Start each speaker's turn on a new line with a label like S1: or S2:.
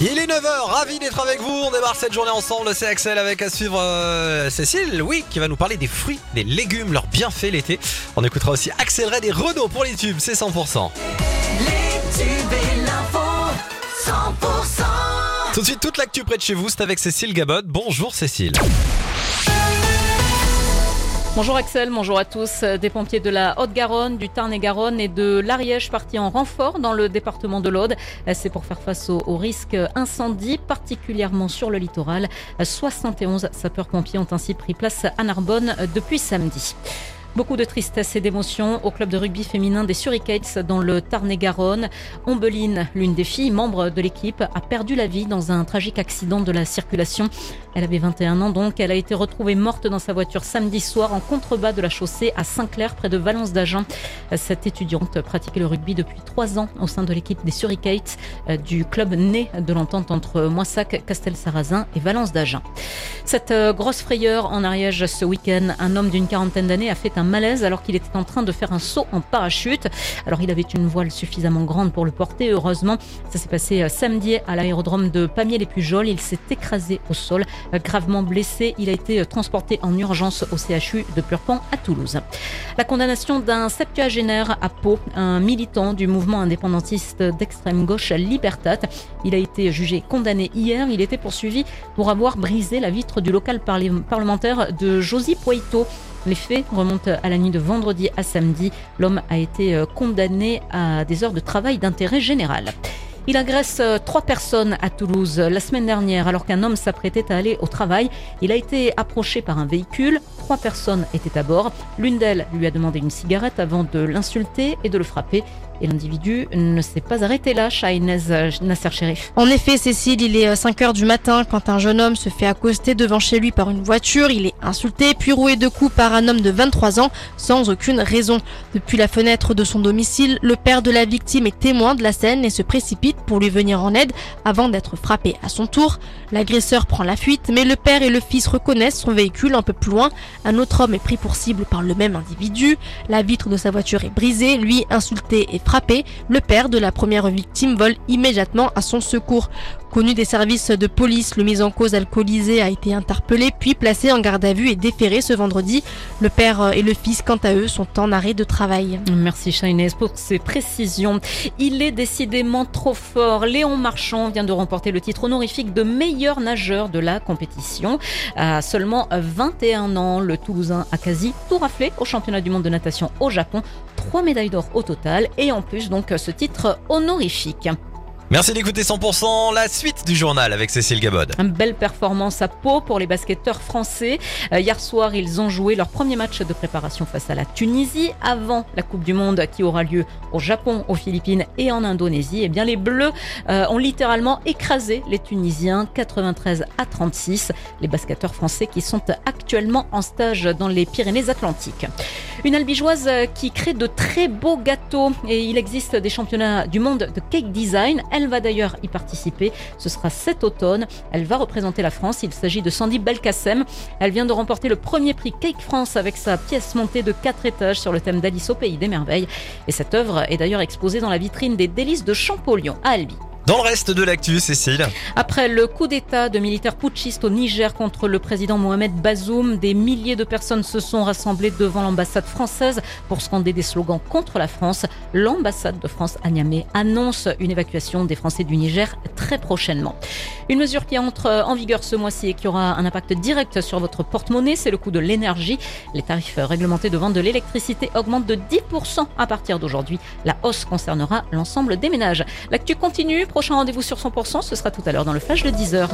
S1: Il est 9h, ravi d'être avec vous. On démarre cette journée ensemble. C'est Axel avec à suivre euh, Cécile, oui, qui va nous parler des fruits, des légumes, leurs bienfaits l'été. On écoutera aussi Axel Red et Renault pour les tubes, c'est 100%. Tout de suite, toute l'actu près de chez vous, c'est avec Cécile Gabot. Bonjour Cécile.
S2: Bonjour Axel, bonjour à tous. Des pompiers de la Haute-Garonne, du Tarn-et-Garonne et de l'Ariège partis en renfort dans le département de l'Aude. C'est pour faire face au, risque incendie, particulièrement sur le littoral. 71 sapeurs-pompiers ont ainsi pris place à Narbonne depuis samedi. Beaucoup de tristesse et d'émotion au club de rugby féminin des Suricates dans le Tarn-et-Garonne. Ombeline, l'une des filles membres de l'équipe, a perdu la vie dans un tragique accident de la circulation. Elle avait 21 ans donc. Elle a été retrouvée morte dans sa voiture samedi soir en contrebas de la chaussée à Saint-Clair près de Valence d'Agen. Cette étudiante pratiquait le rugby depuis trois ans au sein de l'équipe des Suricates euh, du club né de l'entente entre Moissac, Castel-Sarrazin et Valence d'Agen. Cette euh, grosse frayeur en Ariège ce week-end, un homme d'une quarantaine d'années a fait malaise alors qu'il était en train de faire un saut en parachute. Alors il avait une voile suffisamment grande pour le porter. Heureusement, ça s'est passé euh, samedi à l'aérodrome de Pamiers-les-Pujols. Il s'est écrasé au sol, euh, gravement blessé. Il a été euh, transporté en urgence au CHU de Purpan à Toulouse. La condamnation d'un septuagénaire à Pau, un militant du mouvement indépendantiste d'extrême gauche Libertat. Il a été jugé condamné hier. Il était poursuivi pour avoir brisé la vitre du local parlementaire de Josie Poito. Les faits remontent à la nuit de vendredi à samedi. L'homme a été euh, condamné à des heures de travail d'intérêt général. Il agresse euh, trois personnes à Toulouse la semaine dernière alors qu'un homme s'apprêtait à aller au travail. Il a été approché par un véhicule. Trois personnes étaient à bord. L'une d'elles lui a demandé une cigarette avant de l'insulter et de le frapper. Et l'individu ne s'est pas arrêté là, Shainez Nasser Sherif.
S3: En effet, Cécile, il est 5 euh, heures du matin quand un jeune homme se fait accoster devant chez lui par une voiture. Il est insulté, puis roué de coups par un homme de 23 ans sans aucune raison. Depuis la fenêtre de son domicile, le père de la victime est témoin de la scène et se précipite pour lui venir en aide avant d'être frappé à son tour. L'agresseur prend la fuite, mais le père et le fils reconnaissent son véhicule un peu plus loin. Un autre homme est pris pour cible par le même individu. La vitre de sa voiture est brisée, lui insulté et frappé. Le père de la première victime vole immédiatement à son secours. Connu des services de police, le mis en cause alcoolisé a été interpellé puis placé en garde à vue et déféré ce vendredi. Le père et le fils, quant à eux, sont en arrêt de travail.
S2: Merci Shainez pour ces précisions. Il est décidément trop fort. Léon Marchand vient de remporter le titre honorifique de meilleur nageur de la compétition. À seulement 21 ans, le Toulousain a quasi tout raflé au championnat du monde de natation au Japon. Trois médailles d'or au total et en plus donc ce titre honorifique.
S1: Merci d'écouter 100% la suite du journal avec Cécile Gabod.
S2: Une belle performance à Pau pour les basketteurs français. Euh, hier soir, ils ont joué leur premier match de préparation face à la Tunisie avant la Coupe du Monde qui aura lieu au Japon, aux Philippines et en Indonésie. Eh bien, les Bleus euh, ont littéralement écrasé les Tunisiens 93 à 36. Les basketteurs français qui sont actuellement en stage dans les Pyrénées-Atlantiques. Une albigeoise qui crée de très beaux gâteaux et il existe des championnats du monde de cake design. Elle va d'ailleurs y participer. Ce sera cet automne. Elle va représenter la France. Il s'agit de Sandy Belkacem. Elle vient de remporter le premier prix Cake France avec sa pièce montée de 4 étages sur le thème d'Alice au pays des merveilles. Et cette œuvre est d'ailleurs exposée dans la vitrine des délices de Champollion à Albi.
S1: Dans le reste de l'actu, Cécile.
S2: Après le coup d'État de militaires putschistes au Niger contre le président Mohamed Bazoum, des milliers de personnes se sont rassemblées devant l'ambassade française pour scander des slogans contre la France. L'ambassade de France à Niamey annonce une évacuation des Français du Niger très prochainement. Une mesure qui entre en vigueur ce mois-ci et qui aura un impact direct sur votre porte-monnaie, c'est le coût de l'énergie. Les tarifs réglementés de vente de l'électricité augmentent de 10% à partir d'aujourd'hui. La hausse concernera l'ensemble des ménages. L'actu continue. Prochain rendez-vous sur 100%, ce sera tout à l'heure dans le flash de 10h.